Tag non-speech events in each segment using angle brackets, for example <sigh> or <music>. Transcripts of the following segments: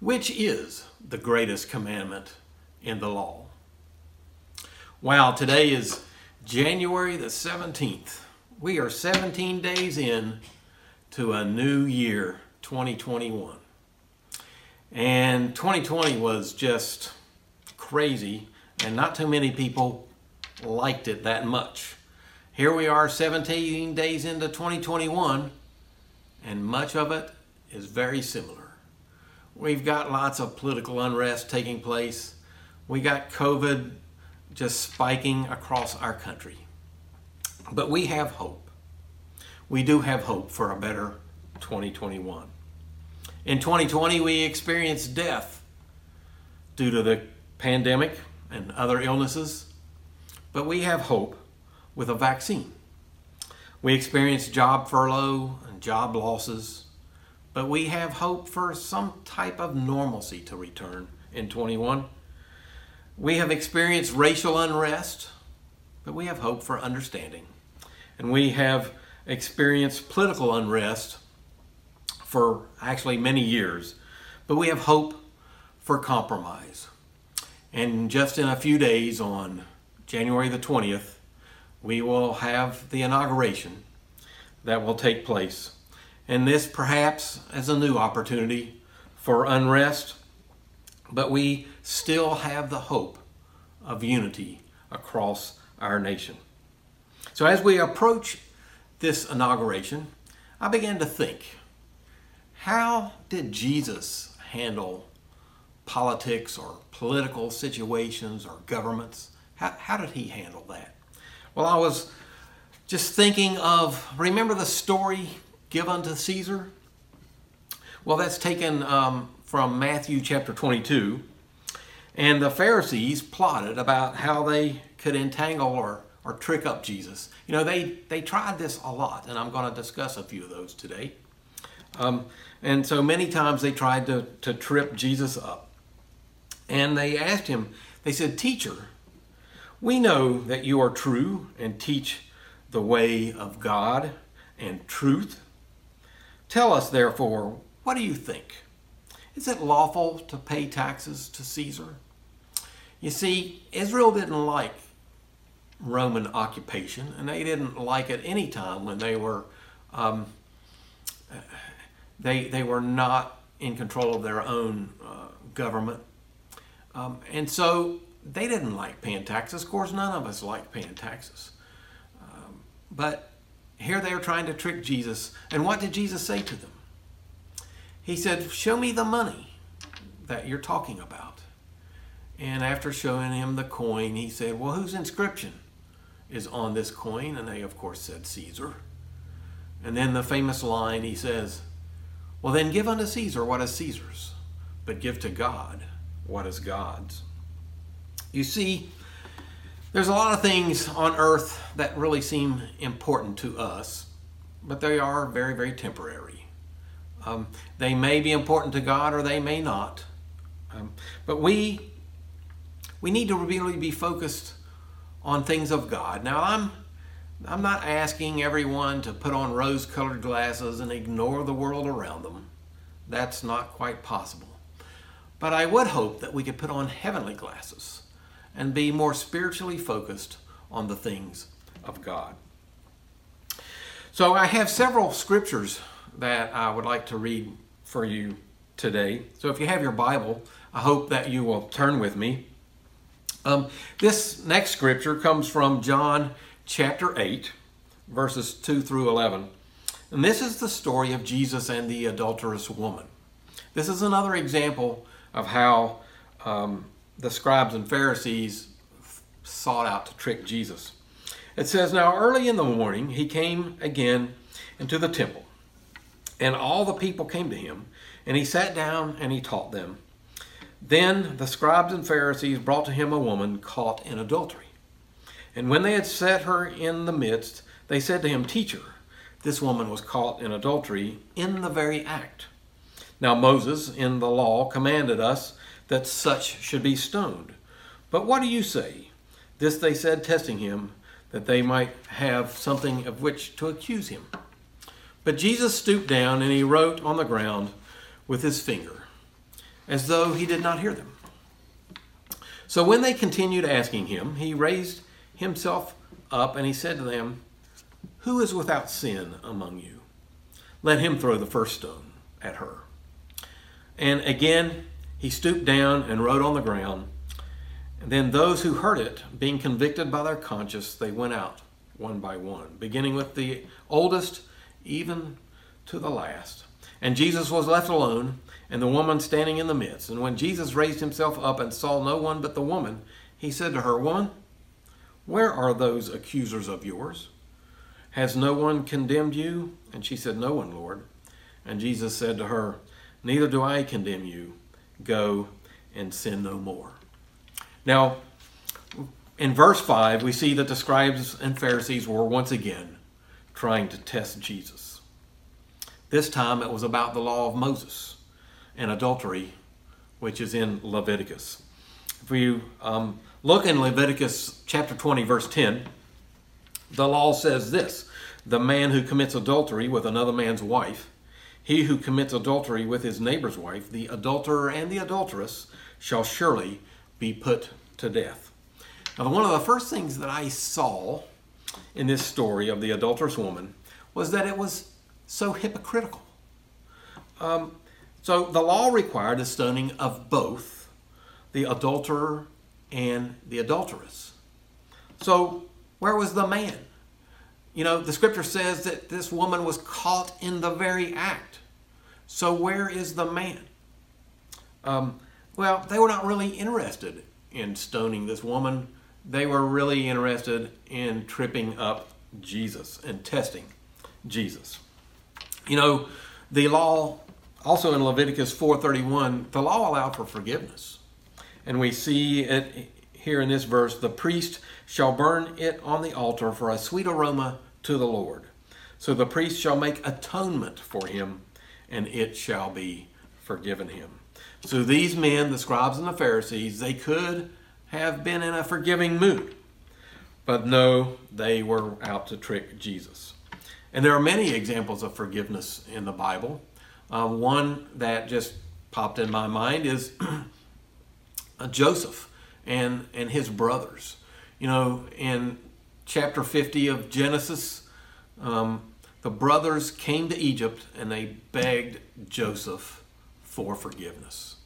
Which is the greatest commandment in the law? Wow, today is January the 17th. We are 17 days in to a new year, 2021. And 2020 was just crazy, and not too many people liked it that much. Here we are 17 days into 2021, and much of it is very similar. We've got lots of political unrest taking place. We got COVID just spiking across our country. But we have hope. We do have hope for a better 2021. In 2020, we experienced death due to the pandemic and other illnesses, but we have hope with a vaccine. We experienced job furlough and job losses, but we have hope for some type of normalcy to return in 21. We have experienced racial unrest, but we have hope for understanding. And we have experienced political unrest for actually many years, but we have hope for compromise. And just in a few days, on January the 20th, we will have the inauguration that will take place. And this perhaps is a new opportunity for unrest, but we still have the hope of unity across our nation. So as we approach this inauguration, I began to think how did Jesus handle politics or political situations or governments? How, how did he handle that? Well, I was just thinking of remember the story give unto Caesar? Well, that's taken um, from Matthew chapter 22. And the Pharisees plotted about how they could entangle or, or trick up Jesus. You know, they, they tried this a lot, and I'm going to discuss a few of those today. Um, and so many times they tried to, to trip Jesus up. And they asked him, they said, Teacher, we know that you are true and teach the way of God and truth. Tell us, therefore, what do you think? Is it lawful to pay taxes to Caesar? You see, Israel didn't like Roman occupation, and they didn't like it any time when they were um, they they were not in control of their own uh, government, um, and so they didn't like paying taxes. Of course, none of us like paying taxes, um, but here they are trying to trick Jesus. And what did Jesus say to them? He said, "Show me the money that you're talking about." And after showing him the coin, he said, Well, whose inscription is on this coin? And they, of course, said, Caesar. And then the famous line he says, Well, then give unto Caesar what is Caesar's, but give to God what is God's. You see, there's a lot of things on earth that really seem important to us, but they are very, very temporary. Um, they may be important to God or they may not. Um, but we we need to really be focused on things of God. Now, I'm I'm not asking everyone to put on rose-colored glasses and ignore the world around them. That's not quite possible. But I would hope that we could put on heavenly glasses and be more spiritually focused on the things of God. So I have several scriptures that I would like to read for you today. So if you have your Bible, I hope that you will turn with me um, this next scripture comes from John chapter 8, verses 2 through 11. And this is the story of Jesus and the adulterous woman. This is another example of how um, the scribes and Pharisees sought out to trick Jesus. It says, Now early in the morning he came again into the temple, and all the people came to him, and he sat down and he taught them. Then the scribes and Pharisees brought to him a woman caught in adultery. And when they had set her in the midst, they said to him, Teacher, this woman was caught in adultery in the very act. Now Moses in the law commanded us that such should be stoned. But what do you say? This they said, testing him, that they might have something of which to accuse him. But Jesus stooped down and he wrote on the ground with his finger. as though he did not hear them. So when they continued asking him, he raised himself up and he said to them, Who is without sin among you? Let him throw the first stone at her. And again he stooped down and wrote on the ground. And then those who heard it, being convicted by their conscience, they went out one by one, beginning with the oldest, even to the last. And Jesus was left alone, and the woman standing in the midst. And when Jesus raised himself up and saw no one but the woman, he said to her, Woman, where are those accusers of yours? Has no one condemned you? And she said, No one, Lord. And Jesus said to her, Neither do I condemn you. Go and sin no more. Now, in verse 5, we see that the scribes and Pharisees were once again trying to test Jesus. This time it was about the law of Moses and adultery, which is in Leviticus. If you um, look in Leviticus chapter 20, verse 10, the law says this The man who commits adultery with another man's wife, he who commits adultery with his neighbor's wife, the adulterer and the adulteress, shall surely be put to death. Now, one of the first things that I saw in this story of the adulterous woman was that it was so hypocritical. Um, so the law required the stoning of both the adulterer and the adulteress. So where was the man? You know, the scripture says that this woman was caught in the very act. So where is the man? Um, well, they were not really interested in stoning this woman they were really interested in tripping up Jesus and testing Jesus. You know, the law also in Leviticus 4:31, the law allowed for forgiveness. And we see it here in this verse, the priest shall burn it on the altar for a sweet aroma to the Lord. So the priest shall make atonement for him, and it shall be forgiven him. So these men, the scribes and the Pharisees, they could have been in a forgiving mood. But no, they were out to trick Jesus. And there are many examples of forgiveness in the Bible. Uh, one that just popped in my mind is <clears throat> Joseph and, and his brothers. You know, in chapter 50 of Genesis, um, the brothers came to Egypt and they begged Joseph for forgiveness.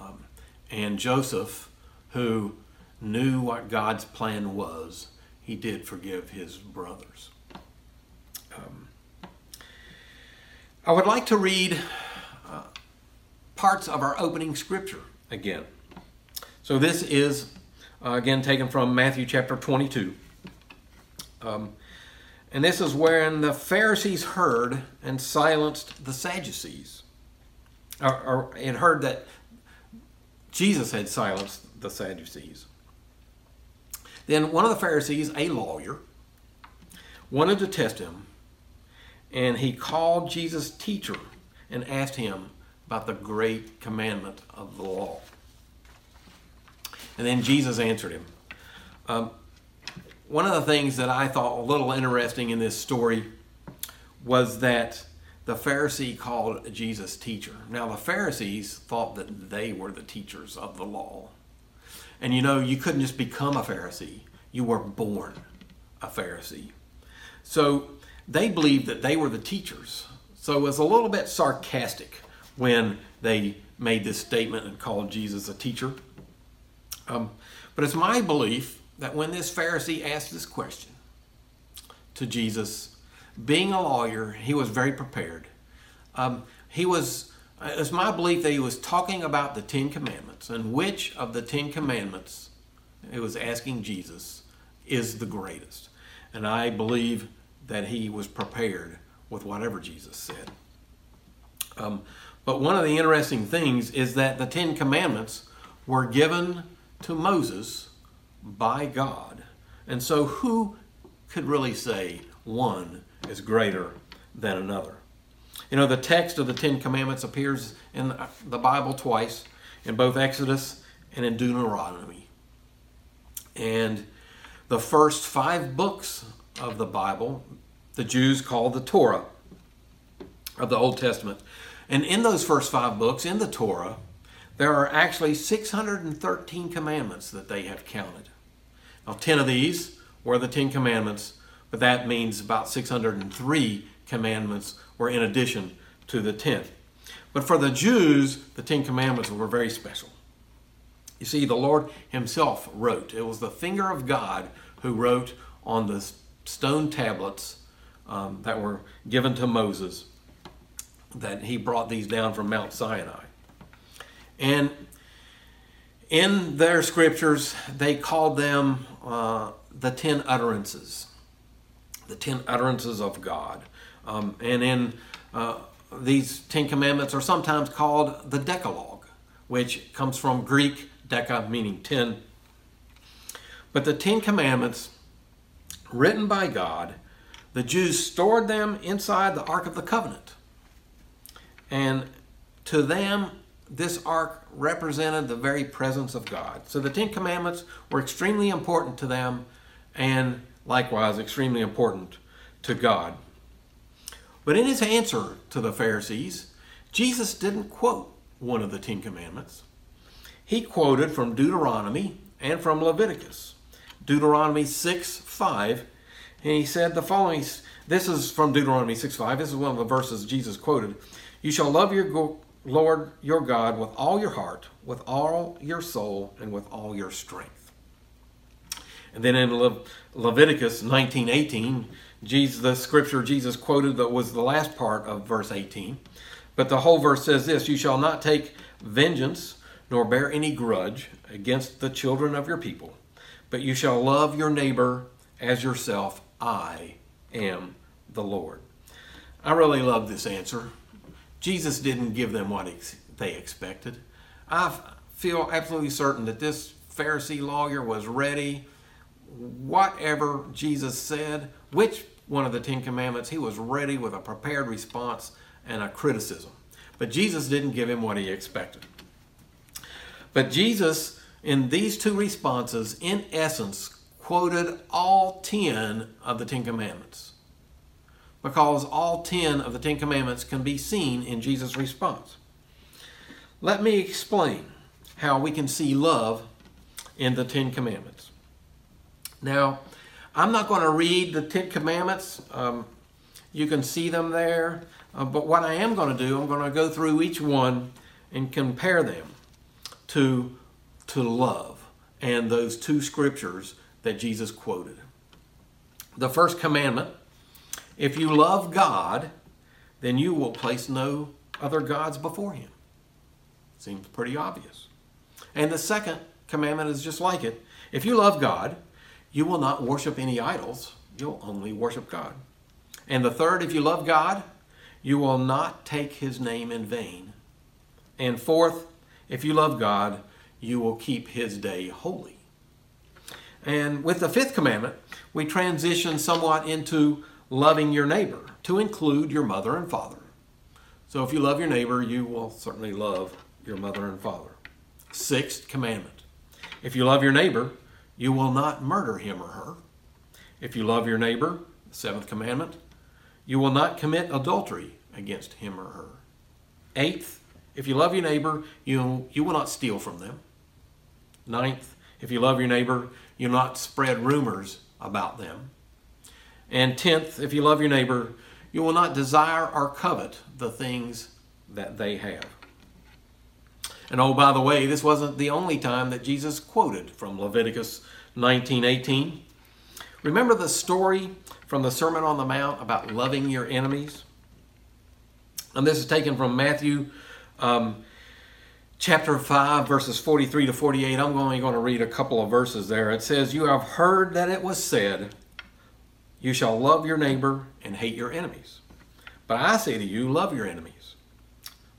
Um, and Joseph, who knew what God's plan was, he did forgive his brothers. Um, I would like to read uh, parts of our opening scripture again. So this is, uh, again, taken from Matthew chapter 22. Um, and this is when the Pharisees heard and silenced the Sadducees. Or, or and heard that Jesus had silenced the Sadducees. Then one of the Pharisees, a lawyer, wanted to test him, and he called Jesus' teacher and asked him about the great commandment of the law. And then Jesus answered him. Um, one of the things that I thought a little interesting in this story was that the Pharisee called Jesus teacher. Now, the Pharisees thought that they were the teachers of the law. And you know, you couldn't just become a Pharisee, you were born a Pharisee. So they believed that they were the teachers. So it was a little bit sarcastic when they made this statement and called Jesus a teacher. Um, but it's my belief that when this Pharisee asked this question to Jesus, being a lawyer, he was very prepared. Um, he was it's my belief that he was talking about the Ten Commandments and which of the Ten Commandments he was asking Jesus is the greatest. And I believe that he was prepared with whatever Jesus said. Um, but one of the interesting things is that the Ten Commandments were given to Moses by God. And so, who could really say one is greater than another? You know, the text of the Ten Commandments appears in the Bible twice, in both Exodus and in Deuteronomy. And the first five books of the Bible, the Jews call the Torah of the Old Testament. And in those first five books, in the Torah, there are actually 613 commandments that they have counted. Now, 10 of these were the 10 commandments, but that means about 603 commandments were in addition to the 10. But for the Jews, the Ten Commandments were very special. You see, the Lord Himself wrote. It was the finger of God who wrote on the stone tablets um, that were given to Moses that he brought these down from Mount Sinai. And in their scriptures, they called them uh, the ten utterances, the ten utterances of God. Um, and in uh, these Ten Commandments are sometimes called the Decalogue, which comes from Greek deca, meaning ten. But the Ten Commandments, written by God, the Jews stored them inside the Ark of the Covenant. And to them, this ark represented the very presence of God. So the Ten Commandments were extremely important to them and likewise extremely important to God. But in his answer to the Pharisees, Jesus didn't quote one of the Ten Commandments. He quoted from Deuteronomy and from Leviticus. Deuteronomy 6 5, and he said the following this is from Deuteronomy 6 5. This is one of the verses Jesus quoted. You shall love your Lord your God with all your heart, with all your soul, and with all your strength. And then in Le- Leviticus 19 18, Jesus, the scripture Jesus quoted that was the last part of verse 18. But the whole verse says this You shall not take vengeance nor bear any grudge against the children of your people, but you shall love your neighbor as yourself. I am the Lord. I really love this answer. Jesus didn't give them what they expected. I feel absolutely certain that this Pharisee lawyer was ready whatever Jesus said, which one of the Ten Commandments, he was ready with a prepared response and a criticism. But Jesus didn't give him what he expected. But Jesus, in these two responses, in essence, quoted all 10 of the Ten Commandments. Because all 10 of the Ten Commandments can be seen in Jesus' response. Let me explain how we can see love in the Ten Commandments. Now, I'm not going to read the Ten Commandments. Um, you can see them there. Uh, but what I am going to do, I'm going to go through each one and compare them to, to love and those two scriptures that Jesus quoted. The first commandment if you love God, then you will place no other gods before Him. Seems pretty obvious. And the second commandment is just like it. If you love God, you will not worship any idols, you'll only worship God. And the third, if you love God, you will not take his name in vain. And fourth, if you love God, you will keep his day holy. And with the fifth commandment, we transition somewhat into loving your neighbor to include your mother and father. So if you love your neighbor, you will certainly love your mother and father. Sixth commandment. If you love your neighbor, you will not murder him or her. If you love your neighbor, seventh commandment, you will not commit adultery against him or her. Eighth, if you love your neighbor, you, you will not steal from them. Ninth, if you love your neighbor, you'll not spread rumors about them. And tenth, if you love your neighbor, you will not desire or covet the things that they have. And oh, by the way, this wasn't the only time that Jesus quoted from Leviticus 19:18. Remember the story from the Sermon on the Mount about loving your enemies? And this is taken from Matthew um, chapter 5, verses 43 to 48. I'm only going to read a couple of verses there. It says, You have heard that it was said, You shall love your neighbor and hate your enemies. But I say to you, love your enemies.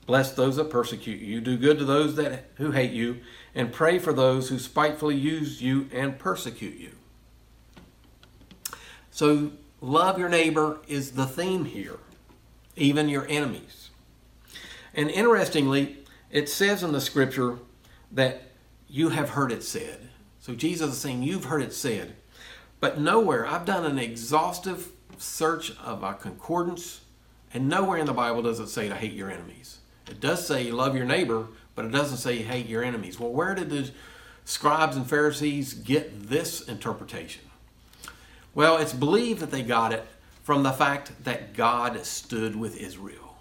Bless those that persecute you, do good to those that who hate you, and pray for those who spitefully use you and persecute you. So, love your neighbor is the theme here, even your enemies. And interestingly, it says in the scripture that you have heard it said. So, Jesus is saying, You've heard it said. But nowhere, I've done an exhaustive search of a concordance, and nowhere in the Bible does it say to hate your enemies. It does say you love your neighbor, but it doesn't say you hate your enemies. Well, where did the scribes and Pharisees get this interpretation? Well, it's believed that they got it from the fact that God stood with Israel.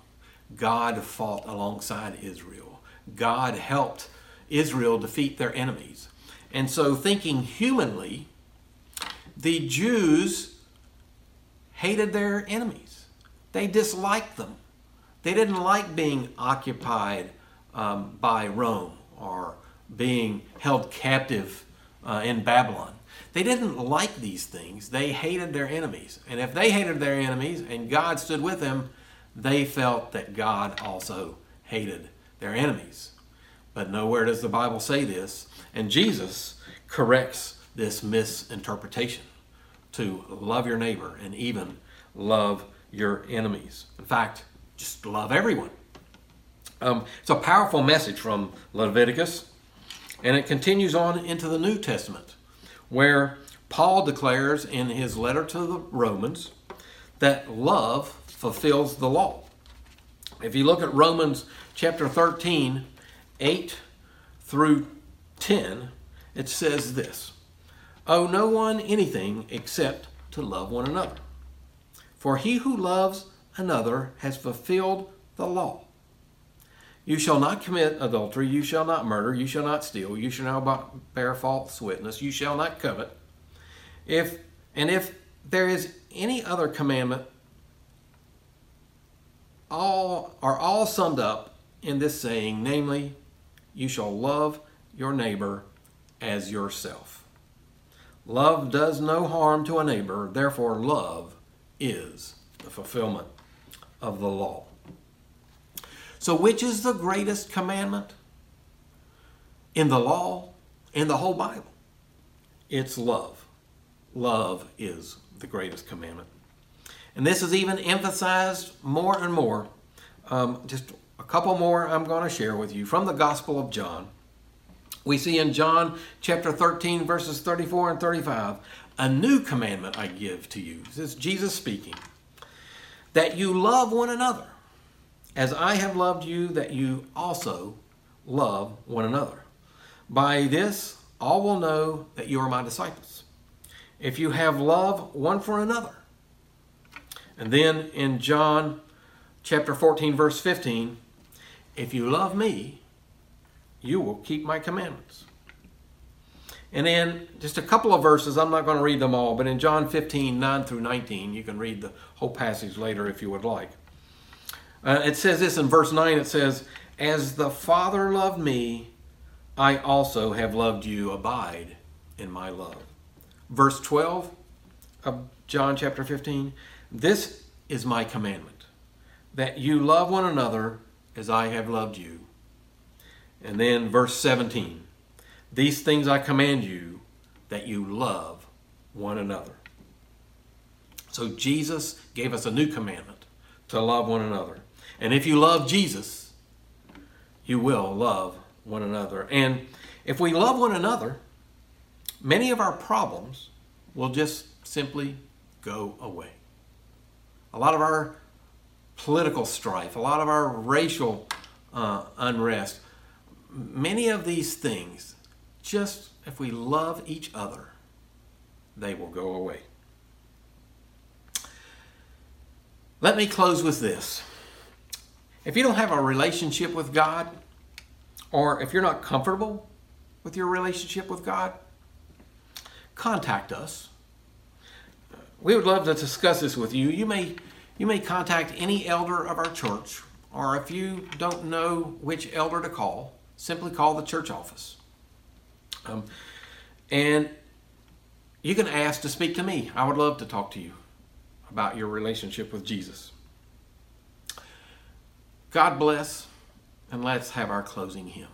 God fought alongside Israel. God helped Israel defeat their enemies. And so, thinking humanly, the Jews hated their enemies. They disliked them. They didn't like being occupied um, by Rome or being held captive uh, in Babylon. They didn't like these things. They hated their enemies. And if they hated their enemies and God stood with them, they felt that God also hated their enemies. But nowhere does the Bible say this. And Jesus corrects this misinterpretation to love your neighbor and even love your enemies. In fact, just love everyone. Um, it's a powerful message from Leviticus, and it continues on into the New Testament, where Paul declares in his letter to the Romans that love fulfills the law. If you look at Romans chapter 13, 8 through 10, it says this Owe no one anything except to love one another. For he who loves another has fulfilled the law. You shall not commit adultery, you shall not murder, you shall not steal, you shall not bear false witness, you shall not covet. If and if there is any other commandment, all are all summed up in this saying, namely, you shall love your neighbor as yourself. Love does no harm to a neighbor, therefore, love is the fulfillment of the law. So, which is the greatest commandment in the law, in the whole Bible? It's love. Love is the greatest commandment. And this is even emphasized more and more. Um, just a couple more I'm going to share with you from the Gospel of John. We see in John chapter 13, verses 34 and 35, a new commandment I give to you. This is Jesus speaking. That you love one another. As I have loved you, that you also love one another. By this, all will know that you are my disciples. If you have love one for another. And then in John chapter 14, verse 15, if you love me, you will keep my commandments. And then just a couple of verses, I'm not going to read them all, but in John 15, 9 through 19, you can read the whole passage later if you would like. Uh, it says this in verse 9 it says, As the Father loved me, I also have loved you. Abide in my love. Verse 12 of John chapter 15, This is my commandment, that you love one another as I have loved you. And then verse 17 These things I command you, that you love one another. So Jesus gave us a new commandment to love one another. And if you love Jesus, you will love one another. And if we love one another, many of our problems will just simply go away. A lot of our political strife, a lot of our racial uh, unrest, many of these things, just if we love each other, they will go away. Let me close with this. If you don't have a relationship with God, or if you're not comfortable with your relationship with God, contact us. We would love to discuss this with you. You may you may contact any elder of our church, or if you don't know which elder to call, simply call the church office. Um, and you can ask to speak to me. I would love to talk to you about your relationship with Jesus. God bless, and let's have our closing hymn.